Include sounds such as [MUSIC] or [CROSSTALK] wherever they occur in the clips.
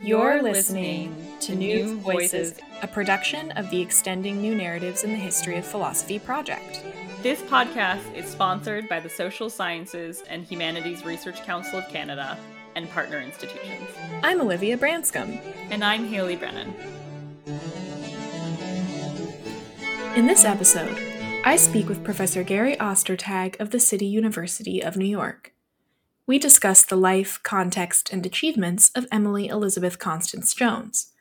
You're listening to New Voices, a production of the Extending New Narratives in the History of Philosophy project. This podcast is sponsored by the Social Sciences and Humanities Research Council of Canada and partner institutions. I'm Olivia Branscombe. And I'm Haley Brennan. In this episode, I speak with Professor Gary Ostertag of the City University of New York. We discuss the life, context, and achievements of Emily Elizabeth Constance Jones,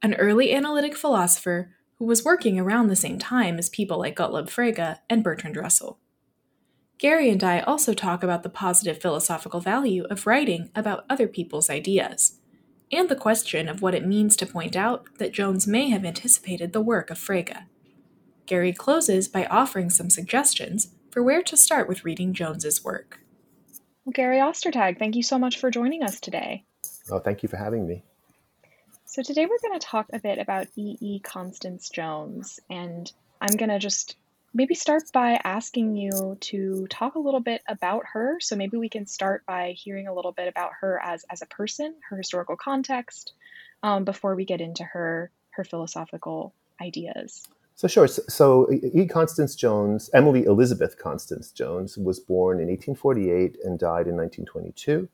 an early analytic philosopher who was working around the same time as people like Gottlob Frege and Bertrand Russell. Gary and I also talk about the positive philosophical value of writing about other people's ideas, and the question of what it means to point out that Jones may have anticipated the work of Frege. Gary closes by offering some suggestions for where to start with reading Jones's work. Well, Gary Ostertag, thank you so much for joining us today. Oh, thank you for having me. So, today we're going to talk a bit about E. E. Constance Jones, and I'm going to just maybe start by asking you to talk a little bit about her. So, maybe we can start by hearing a little bit about her as, as a person, her historical context, um, before we get into her, her philosophical ideas. So sure. So, E. Constance Jones, Emily Elizabeth Constance Jones, was born in 1848 and died in 1922.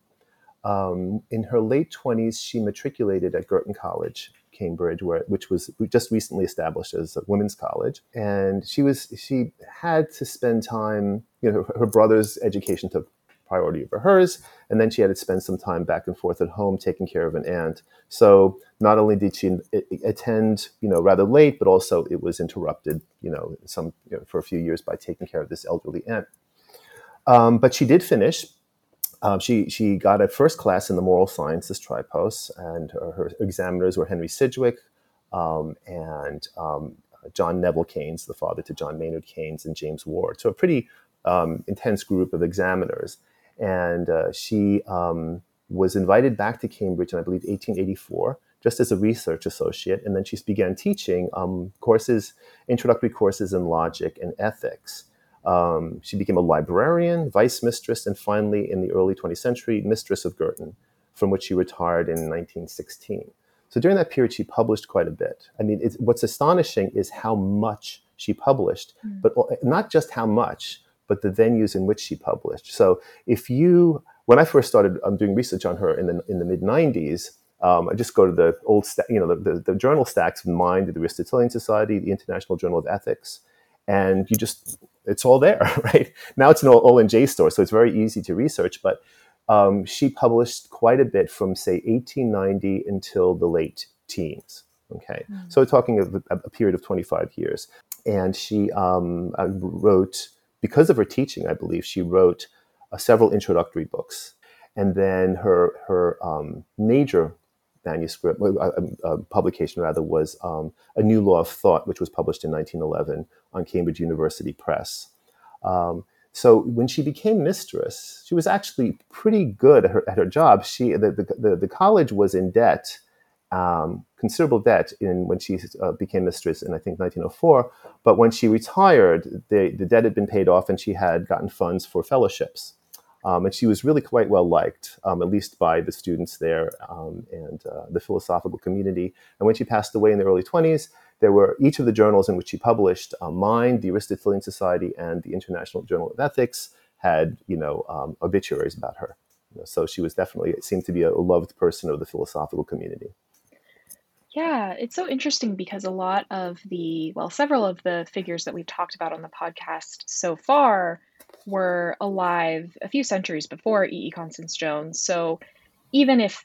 Um, in her late 20s, she matriculated at Girton College, Cambridge, where, which was just recently established as a women's college. And she was she had to spend time. You know, her, her brother's education took priority over hers. And then she had to spend some time back and forth at home taking care of an aunt. So not only did she attend, you know, rather late, but also it was interrupted, you know, some you know, for a few years by taking care of this elderly aunt. Um, but she did finish. Um, she she got a first class in the moral sciences tripos, and her, her examiners were Henry Sidgwick um, and um, John Neville Keynes, the father to John Maynard Keynes, and James Ward. So a pretty um, intense group of examiners and uh, she um, was invited back to Cambridge in, I believe, 1884, just as a research associate, and then she began teaching um, courses, introductory courses in logic and ethics. Um, she became a librarian, vice mistress, and finally, in the early 20th century, mistress of Girton, from which she retired in 1916. So during that period, she published quite a bit. I mean, what's astonishing is how much she published, mm. but not just how much, but the venues in which she published. So if you, when I first started um, doing research on her in the in the mid '90s, um, I just go to the old, you know, the, the, the, journal stacks of Mind, the Aristotelian Society, the International Journal of Ethics, and you just, it's all there, [LAUGHS] right? Now it's an O and J store, so it's very easy to research. But um, she published quite a bit from say 1890 until the late teens. Okay, mm. so we're talking of a, a, period of 25 years, and she um, uh, wrote because of her teaching, I believe, she wrote uh, several introductory books. And then her, her um, major manuscript, uh, um, uh, publication rather, was um, A New Law of Thought, which was published in 1911 on Cambridge University Press. Um, so when she became mistress, she was actually pretty good at her, at her job. She, the, the, the college was in debt um, considerable debt in when she uh, became mistress in I think 1904. But when she retired, the, the debt had been paid off, and she had gotten funds for fellowships. Um, and she was really quite well liked, um, at least by the students there um, and uh, the philosophical community. And when she passed away in the early 20s, there were each of the journals in which she published, uh, Mind, the Aristotelian Society, and the International Journal of Ethics, had you know um, obituaries about her. You know, so she was definitely seemed to be a loved person of the philosophical community. Yeah, it's so interesting because a lot of the, well, several of the figures that we've talked about on the podcast so far were alive a few centuries before E. E. Constance Jones. So even if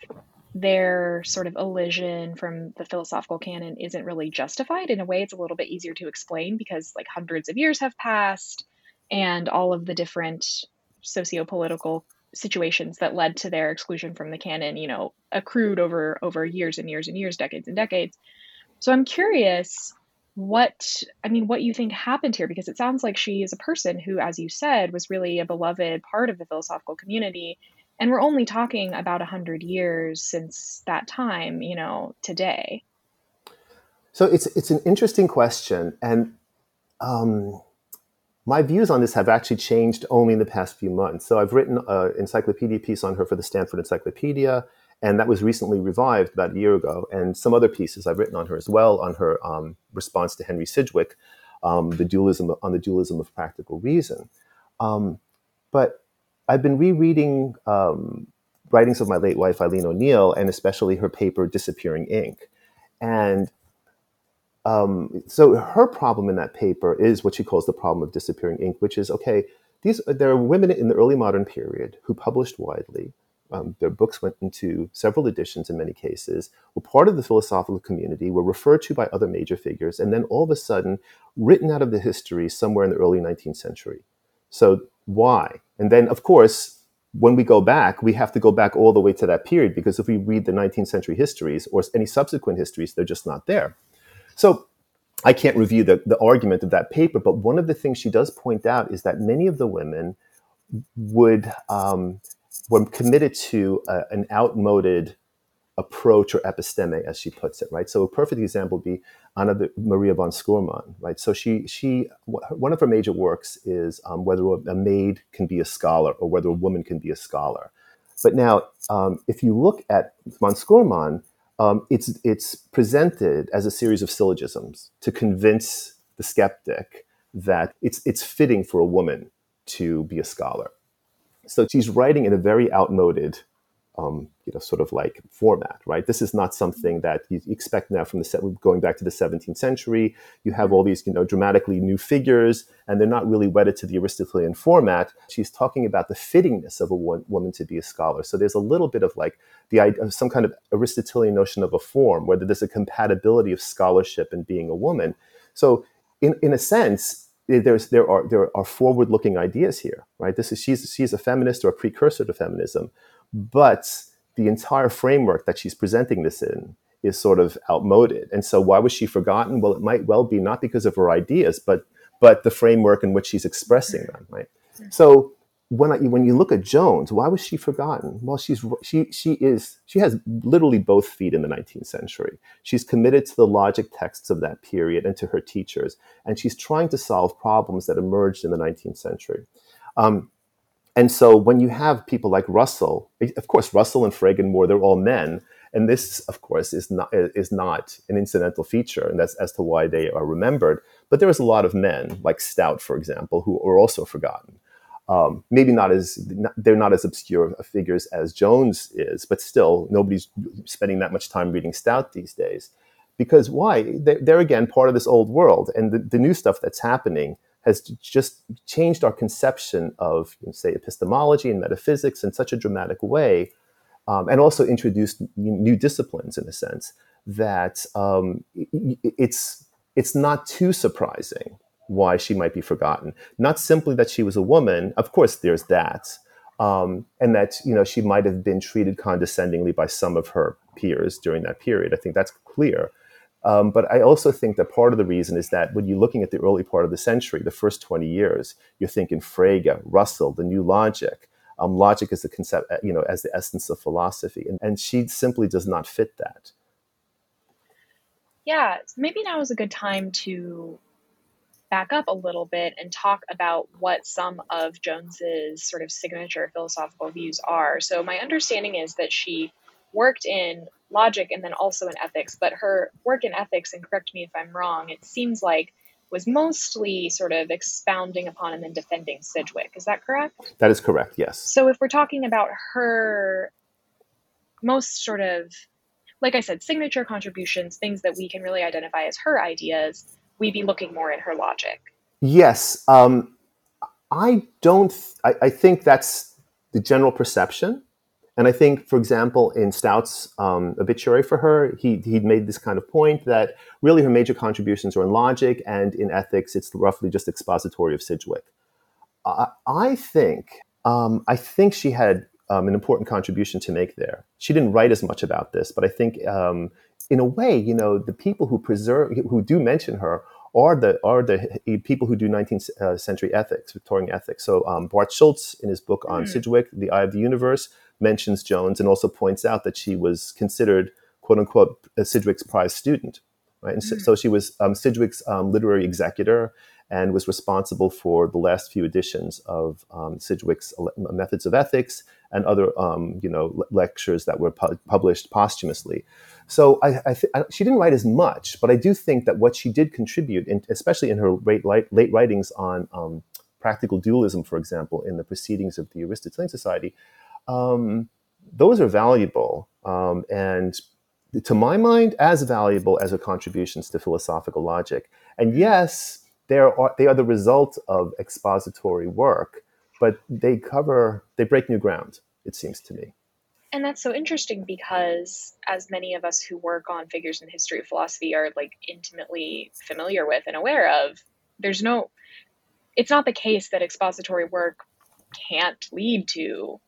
their sort of elision from the philosophical canon isn't really justified, in a way, it's a little bit easier to explain because like hundreds of years have passed and all of the different socio-political situations that led to their exclusion from the canon, you know, accrued over over years and years and years, decades and decades. So I'm curious what I mean, what you think happened here, because it sounds like she is a person who, as you said, was really a beloved part of the philosophical community. And we're only talking about a hundred years since that time, you know, today. So it's it's an interesting question, and um, my views on this have actually changed only in the past few months. So I've written an encyclopedia piece on her for the Stanford Encyclopedia, and that was recently revived about a year ago. And some other pieces I've written on her as well, on her um, response to Henry Sidgwick, um, the dualism on the dualism of practical reason. Um, but I've been rereading um, writings of my late wife Eileen O'Neill, and especially her paper "Disappearing Ink," and um, so her problem in that paper is what she calls the problem of disappearing ink, which is okay. These there are women in the early modern period who published widely. Um, their books went into several editions in many cases. Were part of the philosophical community. Were referred to by other major figures, and then all of a sudden, written out of the history somewhere in the early 19th century. So why? And then, of course, when we go back, we have to go back all the way to that period because if we read the 19th century histories or any subsequent histories, they're just not there. So I can't review the, the argument of that paper, but one of the things she does point out is that many of the women would um, were committed to a, an outmoded approach or episteme, as she puts it, right? So a perfect example would be Anna Maria von Schurman, right? So she she one of her major works is um, whether a maid can be a scholar or whether a woman can be a scholar. But now, um, if you look at von Schurman, um, it's it's presented as a series of syllogisms to convince the skeptic that it's it's fitting for a woman to be a scholar. So she's writing in a very outmoded um, you know, sort of like format, right? This is not something that you expect now from the going back to the 17th century. You have all these, you know, dramatically new figures, and they're not really wedded to the Aristotelian format. She's talking about the fittingness of a woman to be a scholar. So there's a little bit of like the idea some kind of Aristotelian notion of a form, whether there's a compatibility of scholarship and being a woman. So in in a sense, there's there are there are forward looking ideas here, right? This is she's she's a feminist or a precursor to feminism but the entire framework that she's presenting this in is sort of outmoded. And so why was she forgotten? Well, it might well be not because of her ideas, but but the framework in which she's expressing them, right? So when I, when you look at Jones, why was she forgotten? Well, she's she she is she has literally both feet in the 19th century. She's committed to the logic texts of that period and to her teachers, and she's trying to solve problems that emerged in the 19th century. Um, and so when you have people like Russell, of course, Russell and Frege and Moore, they're all men. And this, of course, is not, is not an incidental feature, and that's as to why they are remembered. But there was a lot of men, like Stout, for example, who are also forgotten. Um, maybe not as they're not as obscure figures as Jones is, but still, nobody's spending that much time reading Stout these days. Because why? They're, they're again part of this old world, and the, the new stuff that's happening has just changed our conception of, say, epistemology and metaphysics in such a dramatic way, um, and also introduced new disciplines in a sense that um, it's it's not too surprising why she might be forgotten. Not simply that she was a woman, of course, there's that, um, and that you know she might have been treated condescendingly by some of her peers during that period. I think that's clear. Um, but I also think that part of the reason is that when you're looking at the early part of the century, the first 20 years, you're thinking Frege, Russell, the new logic. Um, logic is the concept, uh, you know, as the essence of philosophy. And, and she simply does not fit that. Yeah, maybe now is a good time to back up a little bit and talk about what some of Jones's sort of signature philosophical views are. So my understanding is that she worked in logic and then also in ethics. But her work in ethics, and correct me if I'm wrong, it seems like was mostly sort of expounding upon and then defending Sidgwick. Is that correct? That is correct, yes. So if we're talking about her most sort of, like I said, signature contributions, things that we can really identify as her ideas, we'd be looking more in her logic. Yes. Um, I don't, I, I think that's the general perception. And I think, for example, in Stout's um, obituary for her, he he made this kind of point that really her major contributions are in logic and in ethics. It's roughly just expository of Sidgwick. I, I think um, I think she had um, an important contribution to make there. She didn't write as much about this, but I think, um, in a way, you know, the people who preserve who do mention her are the are the people who do 19th uh, century ethics, Victorian ethics. So um, Bart Schultz, in his book on mm. Sidgwick, The Eye of the Universe, mentions Jones and also points out that she was considered, quote unquote, a Sidgwick's prize student. Right? And mm-hmm. so, she was um, Sidgwick's um, literary executor, and was responsible for the last few editions of um, Sidgwick's Methods of Ethics and other, um, you know, lectures that were pu- published posthumously. So I, I th- I, she didn't write as much, but I do think that what she did contribute, in, especially in her late, late writings on um, practical dualism, for example, in the Proceedings of the Aristotelian Society, um, those are valuable um, and to my mind, as valuable as her contributions to philosophical logic. And yes, they are, they are the result of expository work, but they cover, they break new ground, it seems to me. And that's so interesting because, as many of us who work on figures in the history of philosophy are like intimately familiar with and aware of, there's no, it's not the case that expository work can't lead to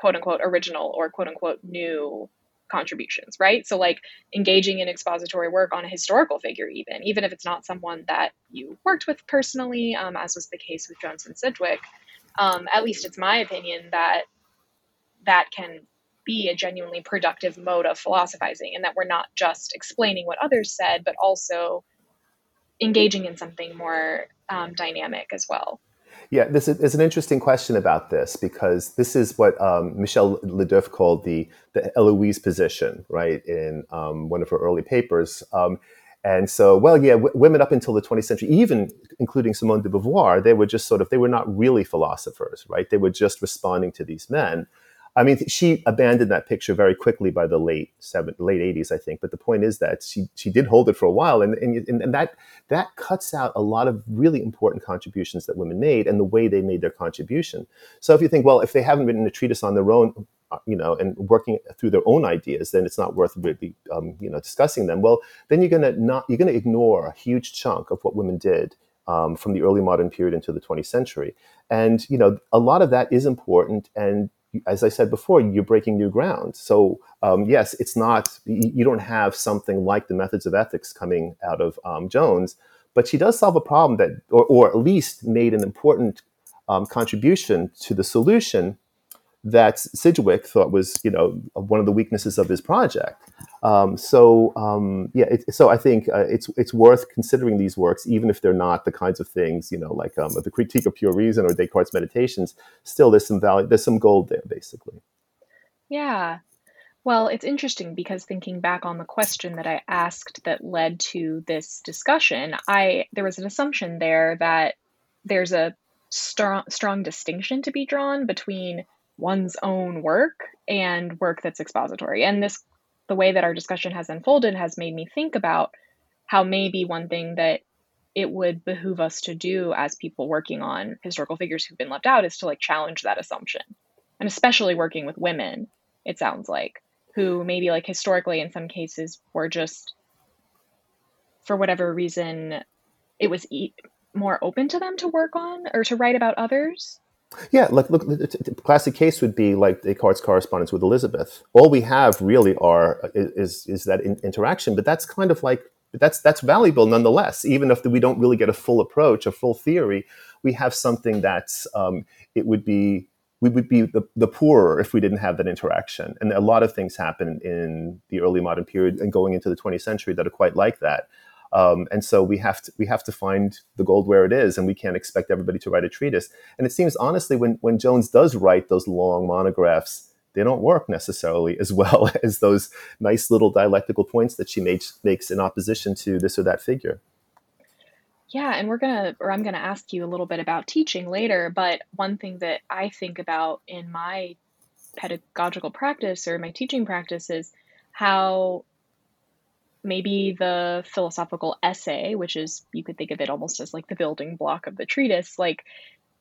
quote unquote original or quote unquote new contributions, right? So, like engaging in expository work on a historical figure, even even if it's not someone that you worked with personally, um, as was the case with Jones and Sidgwick. Um, at least it's my opinion that that can be a genuinely productive mode of philosophizing, and that we're not just explaining what others said, but also engaging in something more um, dynamic as well. Yeah, this is an interesting question about this because this is what um, Michèle Le Doeuff called the the Eloise position, right? In um, one of her early papers. Um, and so, well, yeah, w- women up until the 20th century, even including Simone de Beauvoir, they were just sort of, they were not really philosophers, right? They were just responding to these men. I mean, she abandoned that picture very quickly by the late seven, late eighties, I think. But the point is that she she did hold it for a while, and, and and that that cuts out a lot of really important contributions that women made and the way they made their contribution. So if you think, well, if they haven't written a treatise on their own, uh, you know, and working through their own ideas, then it's not worth really, um, you know, discussing them. Well, then you're gonna not you're gonna ignore a huge chunk of what women did um, from the early modern period into the 20th century. And you know, a lot of that is important, and as I said before, you're breaking new ground. So um, yes, it's not you don't have something like the methods of ethics coming out of um, Jones, but she does solve a problem that, or, or at least made an important um, contribution to the solution that Sidgwick thought was, you know, one of the weaknesses of his project. Um, so um, yeah, it, so I think uh, it's it's worth considering these works, even if they're not the kinds of things, you know, like um, the Critique of Pure Reason or Descartes' Meditations. Still, there's some value, there's some gold there, basically. Yeah. Well, it's interesting because thinking back on the question that I asked that led to this discussion, I there was an assumption there that there's a strong strong distinction to be drawn between one's own work and work that's expository. And this, the way that our discussion has unfolded, has made me think about how maybe one thing that it would behoove us to do as people working on historical figures who've been left out is to like challenge that assumption. And especially working with women, it sounds like, who maybe like historically in some cases were just, for whatever reason, it was e- more open to them to work on or to write about others yeah, like look, the classic case would be like Descartes' correspondence with Elizabeth. All we have really are is is that in, interaction, but that's kind of like that's that's valuable nonetheless. Even if we don't really get a full approach, a full theory, we have something that's um, it would be we would be the, the poorer if we didn't have that interaction. And a lot of things happen in the early modern period and going into the 20th century that are quite like that. Um, and so we have to we have to find the gold where it is, and we can't expect everybody to write a treatise. And it seems honestly, when when Jones does write those long monographs, they don't work necessarily as [LAUGHS] well as those nice little dialectical points that she makes makes in opposition to this or that figure. Yeah, and we're gonna, or I'm gonna ask you a little bit about teaching later. But one thing that I think about in my pedagogical practice or my teaching practice is how maybe the philosophical essay, which is, you could think of it almost as like the building block of the treatise, like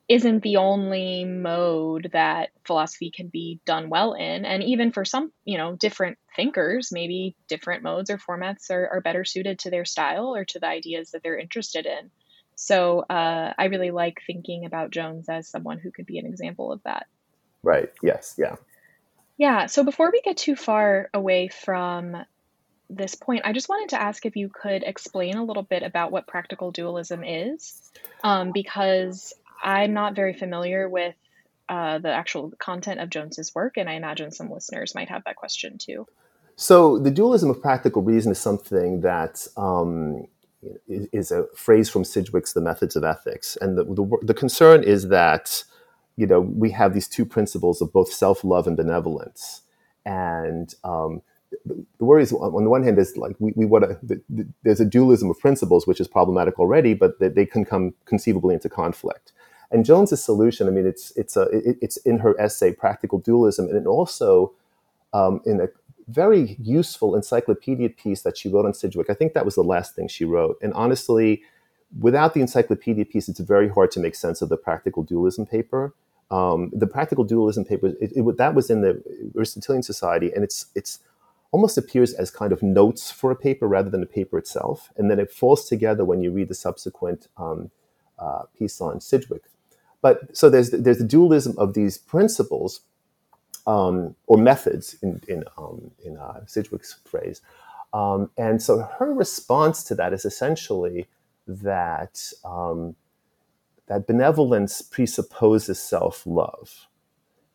isn't the only mode that philosophy can be done well in. And even for some, you know, different thinkers, maybe different modes or formats are, are better suited to their style or to the ideas that they're interested in. So uh, I really like thinking about Jones as someone who could be an example of that. Right. Yes. Yeah. Yeah. So before we get too far away from this point, I just wanted to ask if you could explain a little bit about what practical dualism is, um, because I'm not very familiar with uh, the actual content of Jones's work, and I imagine some listeners might have that question too. So, the dualism of practical reason is something that um, is a phrase from Sidgwick's The Methods of Ethics. And the, the, the, concern is that, you know, we have these two principles of both self-love and benevolence. And um, the, worry is, on the one hand, is like we, we want to, the, the, there's a dualism of principles, which is problematic already, but that they, can come conceivably into conflict. And Jones's solution, I mean, it's, it's, a, it, it's in her essay, Practical Dualism, and also um, in a very useful encyclopedia piece that she wrote on Sidgwick. I think that was the last thing she wrote. And honestly, without the encyclopedia piece, it's very hard to make sense of the practical dualism paper. Um, the practical dualism paper it, it, that was in the Aristotelian Society, and it's it's almost appears as kind of notes for a paper rather than a paper itself, and then it falls together when you read the subsequent um, uh, piece on Sidgwick. But so there's there's the dualism of these principles, um, or methods in in, um, in uh, Sidgwick's phrase. Um, and so her response to that is essentially that um, that benevolence presupposes self-love,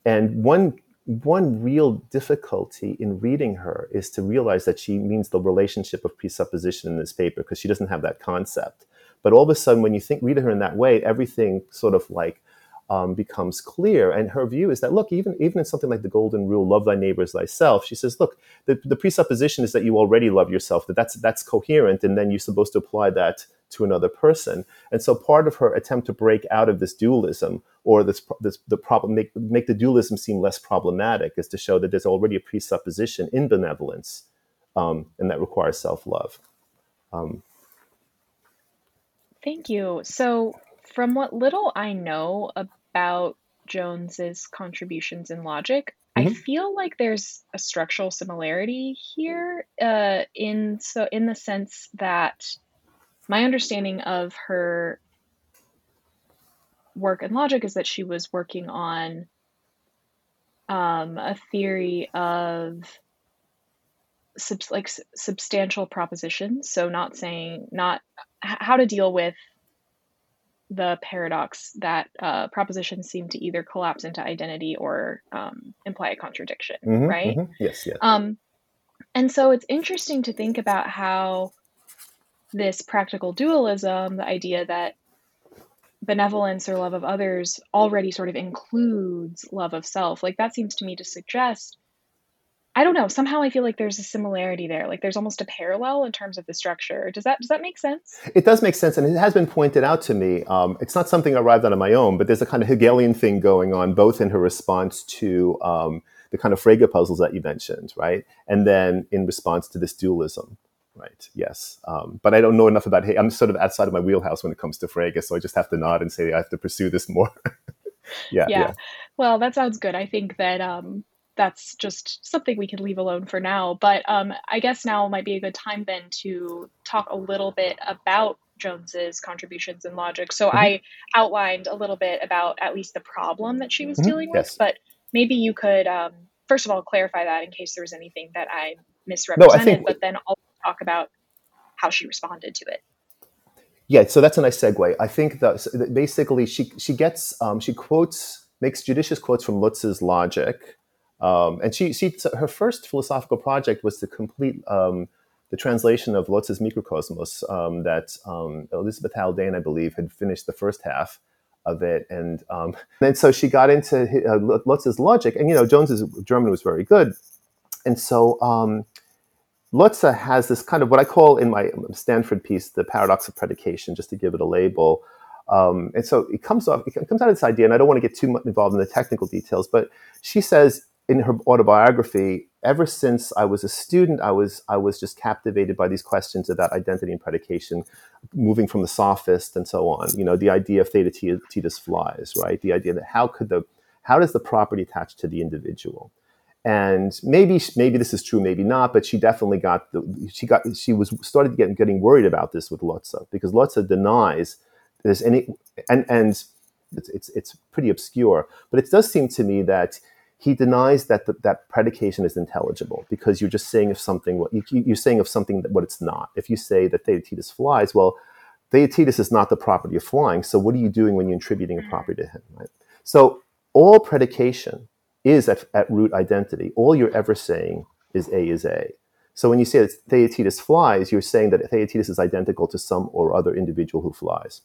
and one one real difficulty in reading her is to realize that she means the relationship of presupposition in this paper because she doesn't have that concept. But all of a sudden, when you think read her in that way, everything sort of like um, becomes clear. And her view is that, look, even, even in something like the golden rule, love thy neighbor as thyself, she says, look, the, the presupposition is that you already love yourself, that that's, that's coherent, and then you're supposed to apply that to another person. And so part of her attempt to break out of this dualism or this, this the problem, make, make the dualism seem less problematic is to show that there's already a presupposition in benevolence, um, and that requires self-love. Um, Thank you. So from what little I know about Jones's contributions in logic, mm-hmm. I feel like there's a structural similarity here uh, in so in the sense that my understanding of her work in logic is that she was working on um, a theory of sub- like substantial propositions so not saying not h- how to deal with the paradox that uh, propositions seem to either collapse into identity or um, imply a contradiction, mm-hmm, right? Mm-hmm. Yes, yes. Um, and so it's interesting to think about how this practical dualism, the idea that benevolence or love of others already sort of includes love of self, like that seems to me to suggest I don't know. Somehow I feel like there's a similarity there. Like there's almost a parallel in terms of the structure. Does that does that make sense? It does make sense, and it has been pointed out to me. Um, it's not something I arrived at on my own, but there's a kind of Hegelian thing going on, both in her response to um, the kind of Frege puzzles that you mentioned, right, and then in response to this dualism. Right. Yes. Um, but I don't know enough about. Hey, I'm sort of outside of my wheelhouse when it comes to Frege, so I just have to nod and say I have to pursue this more. [LAUGHS] yeah, yeah, yeah. Well, that sounds good. I think that um, that's just something we can leave alone for now. But um, I guess now might be a good time then to talk a little bit about Jones's contributions in logic. So mm-hmm. I outlined a little bit about at least the problem that she was mm-hmm. dealing with, yes. but maybe you could um, first of all clarify that in case there was anything that I misrepresented, no, I think... but then also talk about how she responded to it. Yeah, so that's a nice segue. I think that basically she she gets um, she quotes makes judicious quotes from Lotze's logic, um, and she, she, her first philosophical project was to complete um, the translation of Lotze's Microcosmus um, that um, Elizabeth Haldane, I believe, had finished the first half of it. And um, then so she got into uh, Lotze's logic. And, you know, Jones's German was very good. And so um, Lotze has this kind of what I call in my Stanford piece, the paradox of predication, just to give it a label. Um, and so it comes off, it comes out of this idea, and I don't want to get too much involved in the technical details, but she says in her autobiography, ever since I was a student, I was I was just captivated by these questions about identity and predication, moving from the sophist and so on. You know, the idea of theta titus flies, right? The idea that how could the how does the property attach to the individual? And maybe maybe this is true, maybe not, but she definitely got the she got she was started getting getting worried about this with Lotze because Lotze denies there's any and and it's, it's it's pretty obscure, but it does seem to me that he denies that that predication is intelligible because you're just saying of something what you, you're saying of something that what it's not. If you say that Theaetetus flies, well, Theaetetus is not the property of flying. So what are you doing when you're attributing a mm. property to him? Right. So all predication is at, at root identity. All you're ever saying is A is A. So when you say that Theaetetus flies, you're saying that Theaetetus is identical to some or other individual who flies.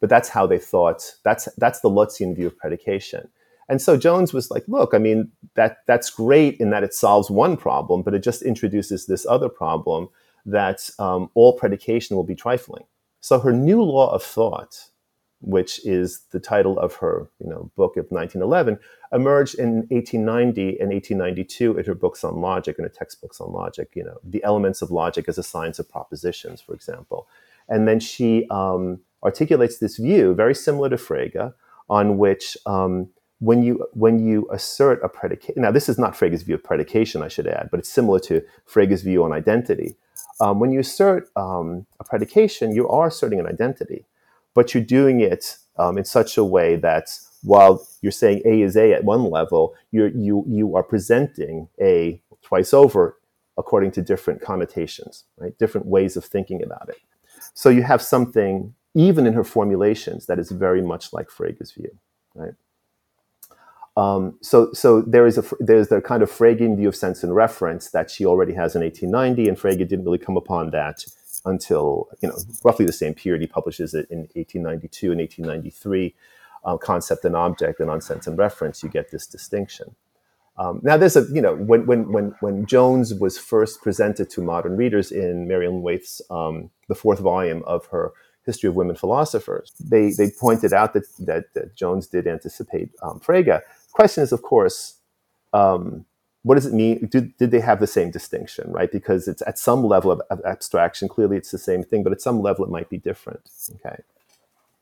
But that's how they thought. That's that's the Lotzian view of predication. And so Jones was like, look, I mean, that that's great in that it solves one problem, but it just introduces this other problem that um, all predication will be trifling. So her new law of thought, which is the title of her you know, book of 1911, emerged in 1890 and 1892 in her books on logic and her textbooks on logic, you know, the elements of logic as a science of propositions, for example. And then she um, articulates this view, very similar to Frege, on which um, when you when you assert a predicate now this is not Frege's view of predication, I should add, but it's similar to Frege's view on identity. Um, when you assert um, a predication, you are asserting an identity, but you're doing it um, in such a way that while you're saying A is A at one level, you you you are presenting A twice over according to different connotations, right? Different ways of thinking about it. So you have something even in her formulations that is very much like Frege's view, right? Um, so, so there is a there's the kind of Fregean view of sense and reference that she already has in 1890, and Frege didn't really come upon that until you know roughly the same period. He publishes it in 1892 and 1893. Uh, concept and object, and on sense and reference, you get this distinction. Um, now, there's a you know when when when when Jones was first presented to modern readers in Mary Ellen Waithe's um, the fourth volume of her history of women philosophers, they they pointed out that that, that Jones did anticipate um, Frege, question is, of course, um, what does it mean? Did, did they have the same distinction, right? Because it's at some level of, of, abstraction, clearly it's the same thing, but at some level it might be different. Okay.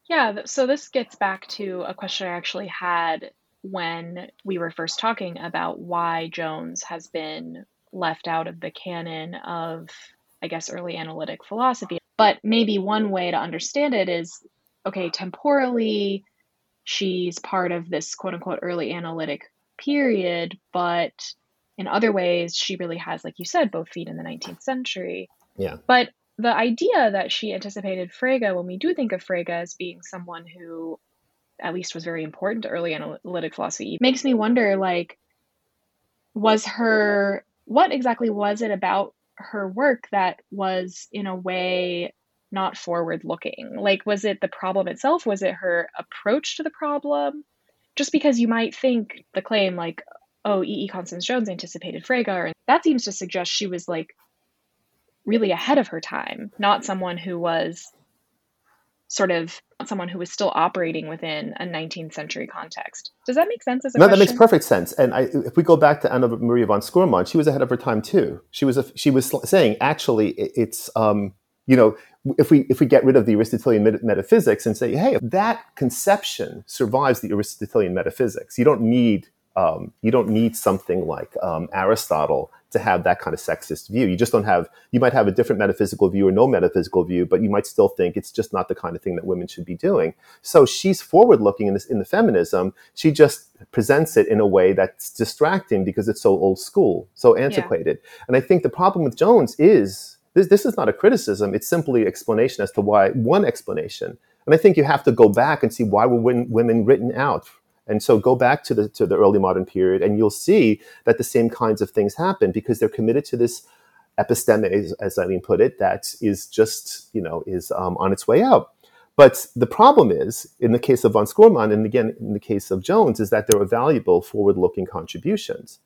Yeah, so this gets back to a question I actually had when we were first talking about why Jones has been left out of the canon of, I guess, early analytic philosophy. But maybe one way to understand it is okay, temporally, she's part of this quote unquote early analytic period, but in other ways, she really has, like you said, both feet in the 19th century. Yeah. But the idea that she anticipated Frege, when we do think of Frege as being someone who at least was very important to early analytic philosophy, makes me wonder like, was her, what exactly was it about her work that was in a way not forward looking? Like, was it the problem itself? Was it her approach to the problem? Just because you might think the claim, like, oh, E.E. E. Constance Jones anticipated Frege, and that seems to suggest she was like really ahead of her time, not someone who was sort of someone who was still operating within a 19th century context. Does that make sense as a No, question? that makes perfect sense. And I, if we go back to Anna Maria von Schurman, she was ahead of her time too. She was a, she was saying actually it's um, you know if we if we get rid of the Aristotelian metaphysics and say, hey, that conception survives the Aristotelian metaphysics. You don't need um, you don't need something like um, Aristotle to have that kind of sexist view. You just don't have. You might have a different metaphysical view or no metaphysical view, but you might still think it's just not the kind of thing that women should be doing. So she's forward looking in this in the feminism. She just presents it in a way that's distracting because it's so old school, so antiquated. Yeah. And I think the problem with Jones is this, this is not a criticism. It's simply explanation as to why, one explanation. And I think you have to go back and see why were women written out. And so go back to the, to the early modern period and you'll see that the same kinds of things happen because they're committed to this episteme, as, Eileen put it, that is just, you know, is um, on its way out. But the problem is, in the case of von Schurman, and again in the case of Jones, is that there are valuable forward-looking contributions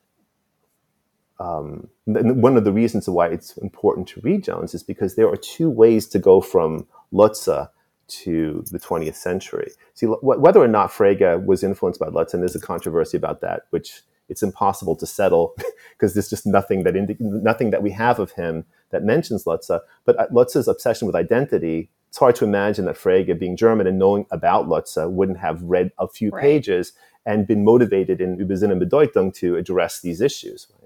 um, one of the reasons why it's important to read Jones is because there are two ways to go from Lotze to the 20th century. See, whether or not Frege was influenced by Lotze, and there's a controversy about that, which it's impossible to settle [LAUGHS] because there's just nothing that indi- nothing that we have of him that mentions Lotze. But uh, Lotze's obsession with identity, it's hard to imagine that Frege, being German and knowing about Lotze, wouldn't have read a few right. pages and been motivated in Über Sinn und Bedeutung to address these issues. Right?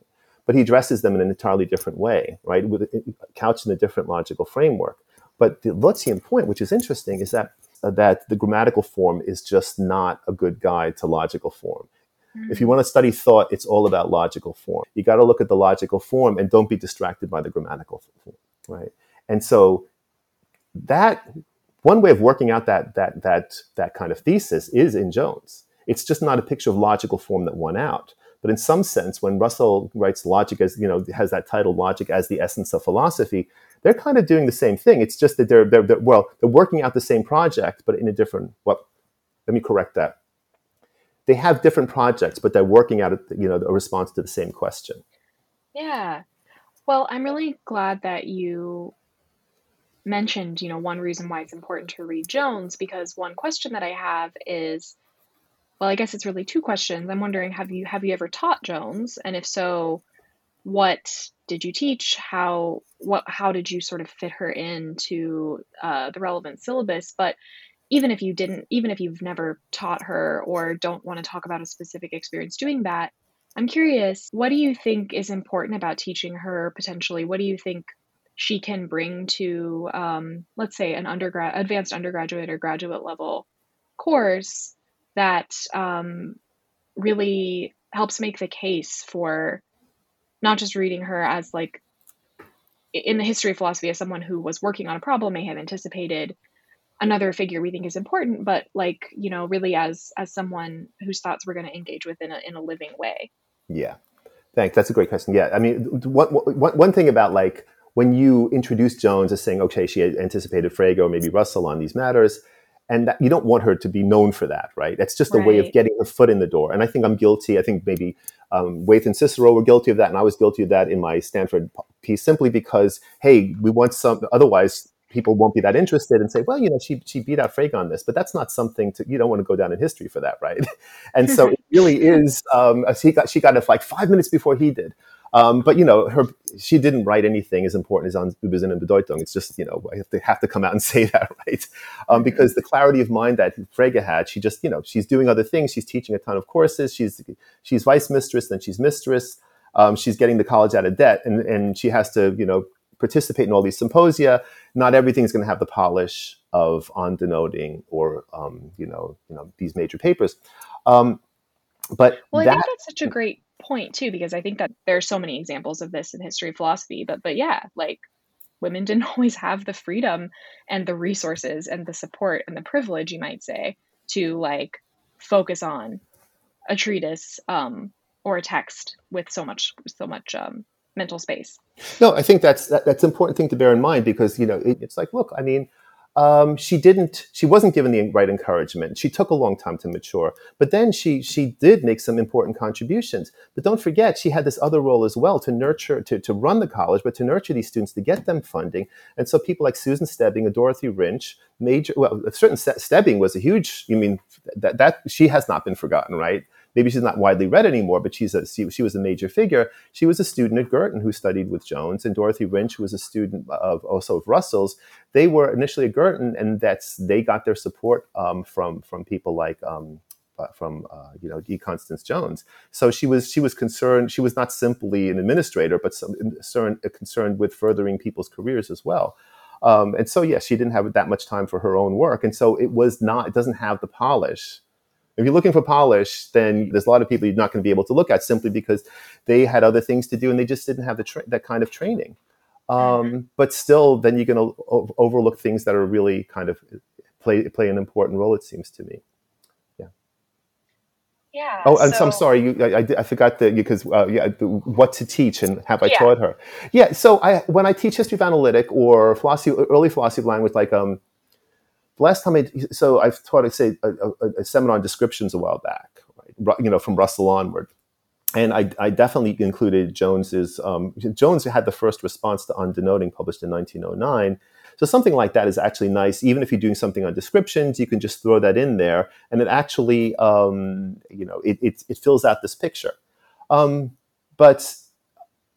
But he addresses them in an entirely different way, right? With couched in a different logical framework. But the Lotzian point, which is interesting, is that uh, that the grammatical form is just not a good guide to logical form. Mm-hmm. If you want to study thought, it's all about logical form. You got to look at the logical form and don't be distracted by the grammatical form, right? And so that one way of working out that that that that kind of thesis is in Jones. It's just not a picture of logical form that won out But in some sense, when Russell writes logic as, you know, has that title, Logic as the Essence of Philosophy, they're kind of doing the same thing. It's just that they're, they're, they're well, they're working out the same project, but in a different, well, let me correct that. They have different projects, but they're working out, you know, a response to the same question. Yeah. Well, I'm really glad that you mentioned, you know, one reason why it's important to read Jones, because one question that I have is, well, I guess it's really two questions. I'm wondering, have you have you ever taught Jones? And if so, what did you teach? How what how did you sort of fit her into uh, the relevant syllabus? But even if you didn't, even if you've never taught her or don't want to talk about a specific experience doing that, I'm curious, what do you think is important about teaching her potentially? What do you think she can bring to, um, let's say, an undergrad, advanced undergraduate or graduate level course that um, really helps make the case for not just reading her as like in the history of philosophy as someone who was working on a problem may have anticipated another figure we think is important but like you know really as as someone whose thoughts we're going to engage with in a, in a living way. Yeah. Thanks. That's a great question. Yeah. I mean one, one, one thing about like when you introduce jones as saying okay she anticipated frege or maybe russell on these matters and that, you don't want her to be known for that right that's just a right. way of getting her foot in the door and i think i'm guilty i think maybe um, Waithe and Cicero were guilty of that, and I was guilty of that in my Stanford piece, simply because, hey, we want some. Otherwise, people won't be that interested and say, well, you know, she, she beat out Frege on this, but that's not something to, you don't want to go down in history for that, right? [LAUGHS] and so it really is, um, she got, she got it like five minutes before he did. Um, but you know, her she didn't write anything as important as on Über Sinn and Bedeutung. It's just you know I have to have to come out and [LAUGHS] say that right um, because the clarity of mind that Frege had, she just you know she's doing other things. She's teaching a ton of courses. She's she's vice mistress, then she's mistress. Um, she's getting the college out of debt, and and she has to you know participate in all these symposia, not everything is going to have the polish of on denoting or um, you know you know these major papers. Um, but well, that, I think that's such a great point too, because I think that there are so many examples of this in history of philosophy. But but yeah, like women [LAUGHS] didn't always have the freedom and the resources and the support and the privilege, you might say, to like focus on a treatise um, or a text with so much so much um, mental space. No, I think that's that, that's an important thing to bear in mind because you know it, it's like, look, I mean, um, she didn't, she wasn't given the right encouragement. She took a long time to mature, but then she she did make some important contributions. But don't forget, she had this other role as well to nurture, to to run the college, but to nurture these students to get them funding. And so people like Susan Stebbing and Dorothy Wrinch, major, well, Susan Stebbing was a huge. You mean that that she has not been forgotten, right? Maybe she's not widely read anymore, but she's a, she, she was a major figure. She was a student at Girton who studied with Jones, and Dorothy who was a student of also of Russell's. They were initially at Girton, and that's they got their support um, from from people like. Um, uh, from uh, you know E. Constance Jones, so she was she was concerned. She was not simply an administrator, but some, concerned concerned with furthering people's careers as well. Um, and so, yes, she didn't have that much time for her own work, and so it was not. It doesn't have the polish if you're looking for polish, then there's a lot of people you're not going to be able to look at simply because they had other things to do and they just didn't have the tra- that kind of training. Um, mm-hmm. but still, then you're going to o- overlook things that are really kind of play play an important role. It seems to me. Yeah. Yeah. Oh, and so, I'm sorry. You, I, I, forgot that because uh, yeah, what to teach and have I yeah. taught her? Yeah. So I when I teach history of analytic or philosophy, early philosophy of language, like um, last time I so I've taught I say a, a, a, seminar on descriptions a while back, right? You know, from Russell onward, and I, I definitely included Jones's. Um, Jones had the first response to on denoting published in 1909. So something like that is actually nice. Even if you're doing something on descriptions, you can just throw that in there, and it actually, um, you know, it, it, it fills out this picture. Um, but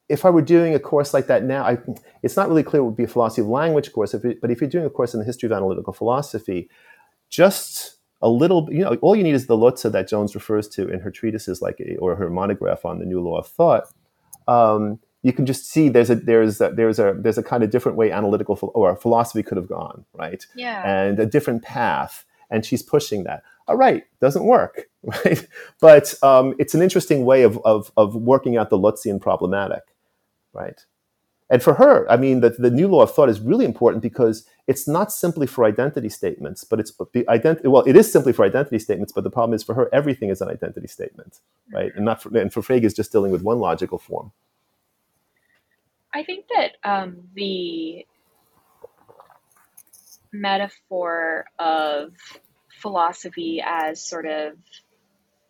if I were doing a course like that now, I, it's not really clear it would be a philosophy of language course. If it, but if you're doing a course in the history of analytical philosophy, just a little, you know, all you need is the lotze that Jones refers to in her treatises, like or her monograph on the new law of thought. Um, you can just see there's a there's a, there's a there's a kind of different way analytical or philosophy could have gone, right? Yeah. And a different path, and she's pushing that. All right, doesn't work, [LAUGHS] right? But um, it's an interesting way of, of of working out the Lotzian problematic right? and for her, I mean, the, the new law of thought is really important because it's not simply for identity statements, but it's the identity. Well, it is simply for identity statements, but the problem is for her, everything is an identity statement, right? And not for, and for Frege is just dealing with one logical form. I think that um, the metaphor of philosophy as sort of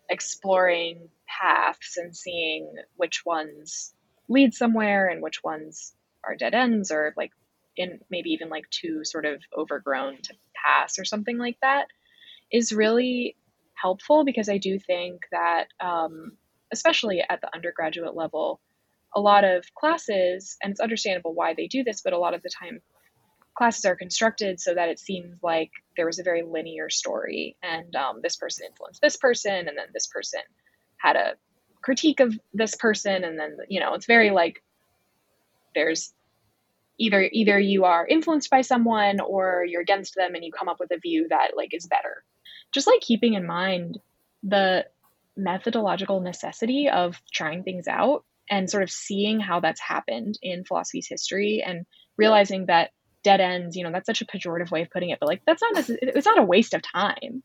exploring paths and seeing which ones lead somewhere and which ones are dead ends or like in maybe even like too sort of overgrown to pass or something like that is really helpful because I do think that, um, especially at the undergraduate level, a lot of classes, and it's understandable why they do this, but a lot of the time classes are constructed so that it seems like there was a very linear story and um, this person influenced this person and then this person had a critique of this person and then you know it's very like there's either either you are influenced by someone or you're against them and you come up with a view that like is better. Just like keeping in mind the methodological necessity of trying things out and sort of seeing how that's happened in philosophy's history and realizing that dead ends you know that's such a pejorative way of putting it but like that's not it's not a waste of time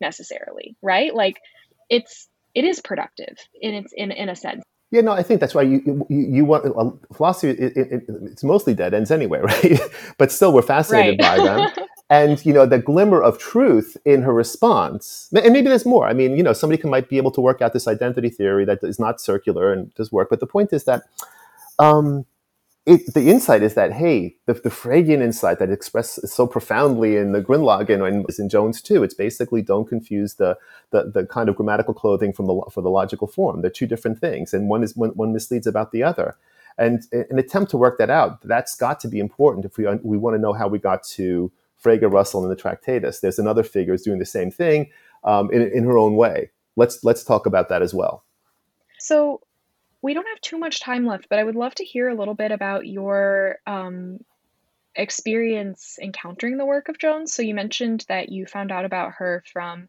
necessarily right? Like it's it is productive in its in, in a sense yeah, no, I think that's why you you, you want uh, philosophy. It, it, it's mostly dead ends anyway, [LAUGHS] right? but still, we're fascinated right. by them. [LAUGHS] and you know, the glimmer of truth in her response, and maybe there's more. I mean, you know, somebody can, might be able to work out this identity theory that is not circular and does work. But the point is that um, it, the insight is that hey, the, the Fregean insight that expressed so profoundly in the Grundlagen and in Jones too. It's basically don't confuse the, the the kind of grammatical clothing from the for the logical form. They're two different things, and one is one, one misleads about the other. And an attempt to work that out that's got to be important if we we want to know how we got to Frege Russell and the Tractatus. There's another figure who's doing the same thing um, in in her own way. Let's let's talk about that as well. So we don't have too much time left, but I would love to hear a little bit about your um, experience encountering the work of Jones. So you mentioned that you found out about her from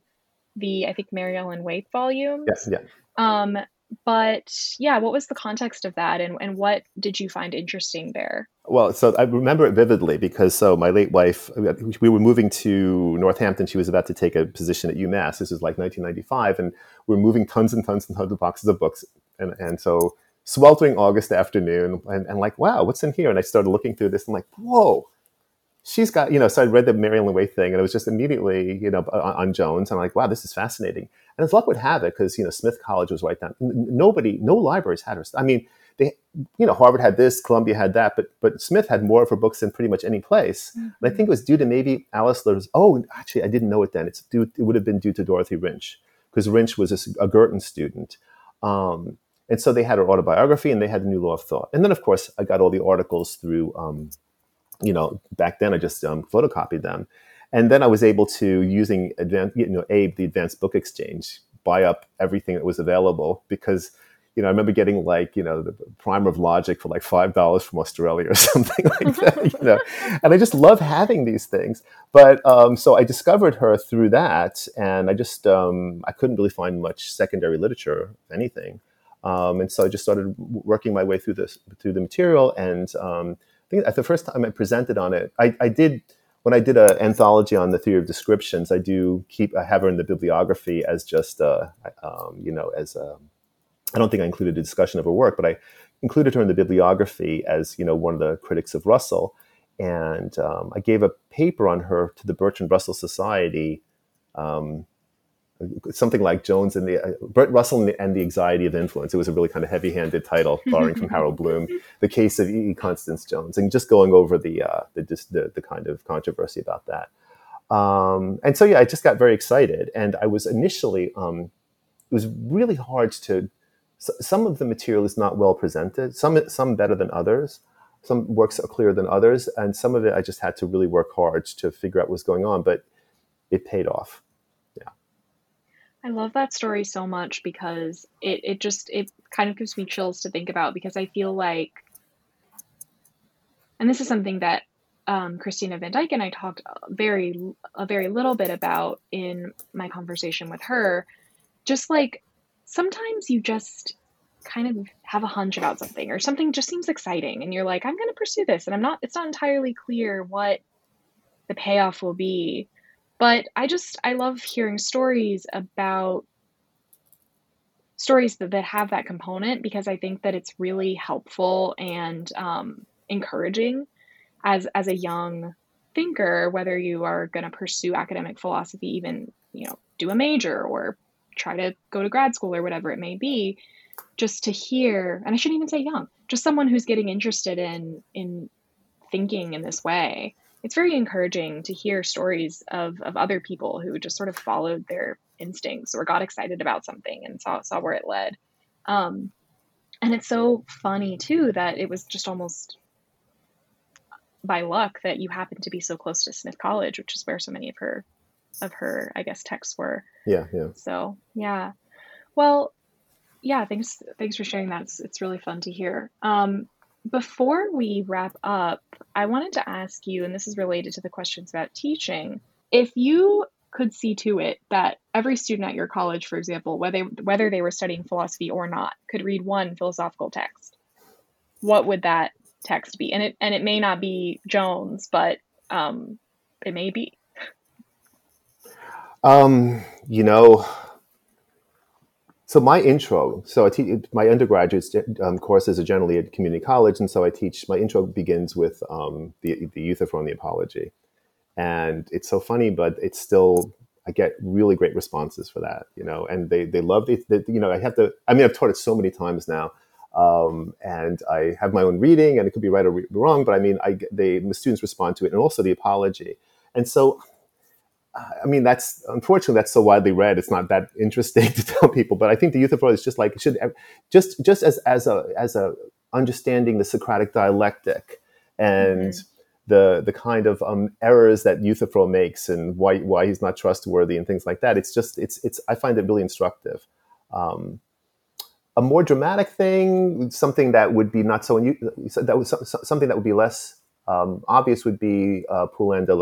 the, I think, Mary Ellen Waithe volume. Yes, yeah. Um, but yeah, what was the context of that and, and what did you find interesting there? Well, so I remember it vividly because so my late wife, uh, we were moving to Northampton. She was about to take a position at UMass. This was like 1995, and we are moving tons and tons and tons of boxes of books. And, and so sweltering August afternoon, and, and like, wow, what's in here? And I started looking through this and like, whoa, she's got, you know, so I read the Mary Ellen Waithe thing and it was just immediately, you know, on, on Jones. I'm like, wow, this is fascinating. And as luck would have it, because, you know, Smith College was right down, nobody, no libraries had her. I mean, they, you know, Harvard had this, Columbia had that, but but Smith had more of her books than pretty much any place. Mm-hmm. And I think it was due to maybe Alice Lewis. Oh, actually, I didn't know it then. It's due. It would have been due to Dorothy Wrinch because Wrinch was a, a Girton student. Um, and so they had her autobiography and they had the New Law of Thought. And then, of course, I got all the articles through, um, you know, back then I just um, photocopied them. And then I was able to, using advanced, you know, ABE, the Advanced Book Exchange, buy up everything that was available because you know, I remember getting like, you know, the primer of logic for like five dollars from Australia or [LAUGHS] something like [LAUGHS] that, you know. And I just love having these things. But um, so I discovered her through that, and I just um, I couldn't really find much secondary literature, if anything. Um, and so I just started working my way through this through the material. And um, think at the first time I presented on it, I, I did when I did an anthology on the theory of descriptions. I do keep I have her in the bibliography as just uh, um, you know as a, I don't think I included a discussion of her work, but I included her in the bibliography as you know one of the critics of Russell. And um, I gave a paper on her to the Bertrand Russell Society um, something like Jones and the uh, Bertrand Russell and the, and the, Anxiety of Influence. It was a really kind of heavy-handed title, [LAUGHS] borrowing from Harold Bloom, the case of E. e. Constance Jones, and just going over the, uh, the, the, the kind of controversy about that. Um, and so yeah, I just got very excited, and I was initially um, it was really hard to. Some of the material is not well presented. Some some better than others. Some works are clearer than others, and some of it I just had to really work hard to figure out what's going on. But it paid off. I love that story so much because it, it just it kind of gives me chills to think about because I feel like and this is something that um, Christina Van Dyke and I talked very a very little bit about in my conversation with her. Just like sometimes you just kind of have a hunch about something or something just seems exciting and you're like i'm going to pursue this and i'm not it's not entirely clear what the payoff will be but i just i love hearing stories about stories that, that have that component because i think that it's really helpful and um, encouraging as as a young thinker whether you are going to pursue academic philosophy even you know do a major or try to go to grad school or whatever it may be just to hear and i shouldn't even say young just someone who's getting interested in in thinking in this way it's very encouraging to hear stories of, of other people who just sort of followed their instincts or got excited about something and saw saw where it led um, and it's so funny too that it was just almost by luck that you happened to be so close to Smith College, which is where so many of her of her, I guess, texts were. Yeah, yeah. So yeah. Well, yeah, thanks thanks for sharing that. It's, it's really fun to hear. Um, before we wrap up, I wanted to ask you, and this is related to the questions about teaching, if you could see to it that every student at your college, for example, whether whether they were studying philosophy or not, could read one philosophical text, what would that text be? And it and it may not be Jones, but um, it may be. Um, you know, so my intro, so I teach my undergraduate um, courses are generally at community college, and so I teach. My intro begins with um, the the Euthyphro and the Apology, and it's so funny, but it's still I get really great responses for that, you know, and they they love it. you know, I have to. I mean, I've taught it so many times now, um, and I have my own reading, and it could be right or wrong, but I mean, I they the students respond to it, and also the apology, and so I mean, that's unfortunately that's so widely read. It's not that interesting [LAUGHS] to tell people, but I think the youth of Euthyphro is just like should just just as as a as a understanding the Socratic dialectic and mm-hmm. the the kind of um, errors that Euthyphro makes and why why he's not trustworthy and things like that. It's just it's it's I find it really instructive. Um, a more dramatic thing, something that would be not so that was something that would be less um, obvious would be uh, Poulain de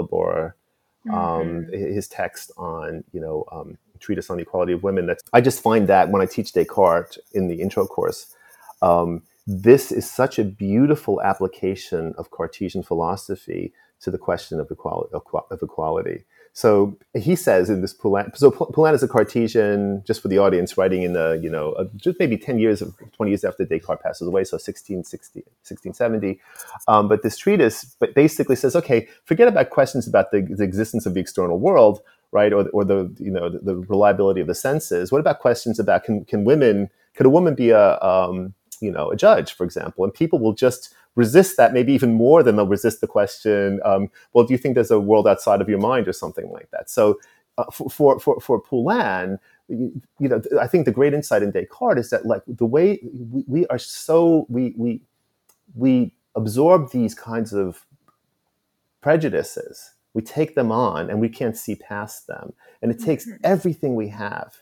Um, mm-hmm. his text on you know um, treatise on the equality of women. That's I just find that when I teach Descartes in the intro course, um, this is such a beautiful application of Cartesian philosophy to the question of equality. Of equality. So he says in this Poulain, so Poulain is a Cartesian, just for the audience, writing in the, you know, uh, just maybe 10 years, of 20 years after Descartes passes away, so 1660, 1670. Um, but this treatise but basically says, okay, forget about questions about the, the existence of the external world, right, or, or the, you know, the, the, reliability of the senses. What about questions about can, can women, could a woman be a, um, you know, a judge, for example? And people will just resist that maybe even more than they'll resist the question, um, well, do you think there's a world outside of your mind or something like that? So uh, for, for, for Poulain, you, you, know, I think the great insight in Descartes is that like the way we, we are so, we, we, we absorb these kinds of prejudices we take them on and we can't see past them and it takes mm-hmm. everything we have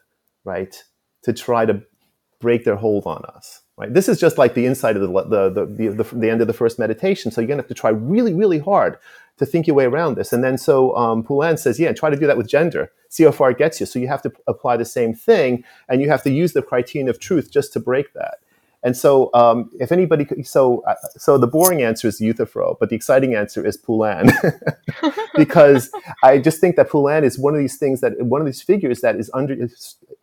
right to try to break their hold on us Right? This is just like the inside of the the, the, the, the, end of the first meditation. So you're going to have to try really, really hard to think your way around this. And then so um, Poulain says, yeah, try to do that with gender. See how far it gets you. So you have to apply the same thing, and you have to use the criterion of truth just to break that. And so, um, if anybody, so uh, so the boring answer is Euthyphro, but the exciting answer is Poulain, [LAUGHS] because I just think that Poulain is one of these things that one of these figures that is under,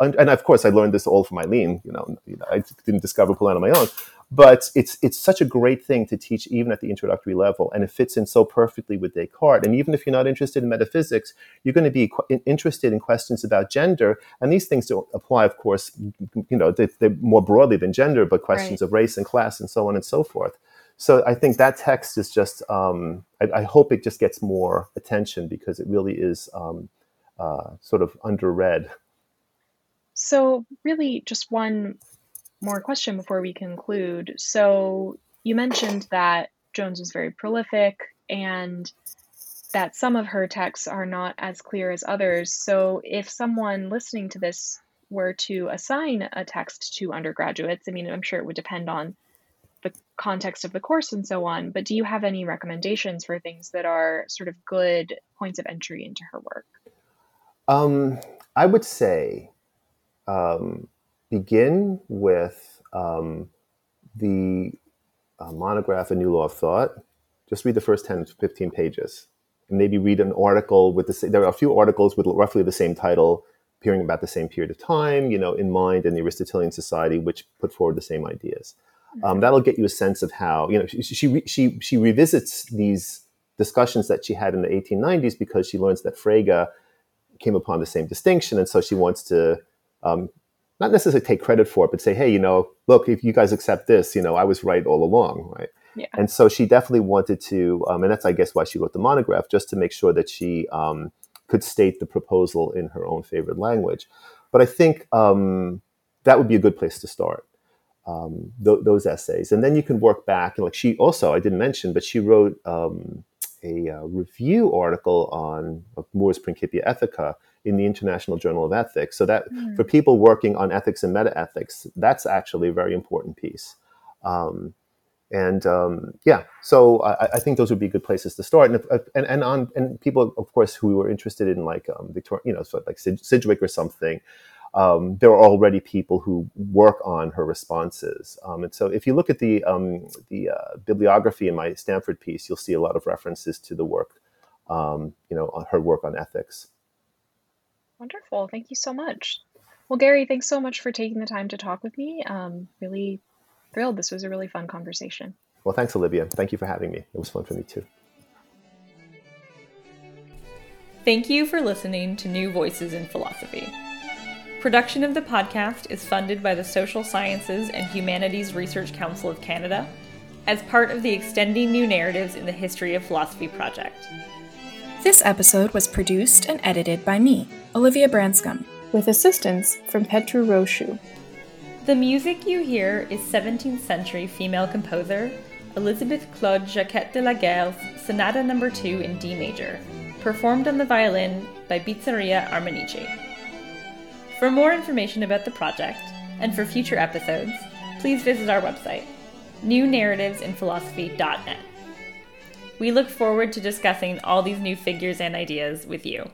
and of course I learned this all from Eileen. You know, you know I didn't discover Poulain on my own, but it's it's such a great thing to teach even at the introductory level, and it fits in so perfectly with Descartes. And even if you're not interested in metaphysics, you're going to be qu- interested in questions about gender. And these things don't apply, of course, you know, they, are more broadly than gender, but questions right. of race and class and so on and so forth. So I think that text is just. Um, I, I, hope it just gets more attention because it really is um, uh, sort of underread. So really, just one more question before we conclude. So, you mentioned that Jones was very prolific and that some of her texts are not as clear as others. So, if someone listening to this were to assign a text to undergraduates, I mean, I'm sure it would depend on the context of the course and so on, but do you have any recommendations for things that are sort of good points of entry into her work? Um, I would say um, begin with um, the uh, monograph, A New Law of Thought, just read the first 10 to 15 pages. And maybe read an article with the same, there are a few articles with roughly the same title appearing about the same period of time, you know, in mind and the Aristotelian Society, which put forward the same ideas. Um, that'll get you a sense of how, you know, she, she, she, she revisits these discussions that she had in the 1890s because she learns that Frege came upon the same distinction. And so she wants to um, not necessarily take credit for it, but say, hey, you know, look, if you guys accept this, you know, I was right all along, right? Yeah. And so she definitely wanted to, um, and that's, I guess, why she wrote the monograph, just to make sure that she um, could state the proposal in her own favorite language. But I think um, that would be a good place to start. Um, th- those essays, and then you can work back. And like she also, I didn't mention, but she wrote um, a uh, review article on Moore's Principia Ethica in the International Journal of Ethics. So that mm. for people working on ethics and metaethics, that's actually a very important piece. Um, and um, yeah, so I, I, think those would be good places to start. And, if, and, and on and people, of course, who were interested in like um, Victoria, you know, so like Sidgwick or something. Um, there are already people who work on her responses, um, and so if you look at the um, the uh, bibliography in my Stanford piece, you'll see a lot of references to the work, um, you know, her work on ethics. Wonderful. Thank you so much. Well, Gary, thanks so much for taking the time to talk with me. Um, really thrilled. This was a really fun conversation. Well, thanks, Olivia. Thank you for having me. It was fun for me too. Thank you for listening to New Voices in Philosophy. Production of the podcast is funded by the Social Sciences and Humanities Research Council of Canada as part of the Extending New Narratives in the History of Philosophy project. This episode was produced and edited by me, Olivia Branscombe, with assistance from Petru Roșu. The music you hear is 17th century female composer Elizabeth Claude Jacquet de la Guerre's Sonata No. 2 in D major, performed on the violin by Bizzaria Armenici. For more information about the project, and for future episodes, please visit our website, newnarrativesinphilosophy.net. We look forward to discussing all these new figures and ideas with you.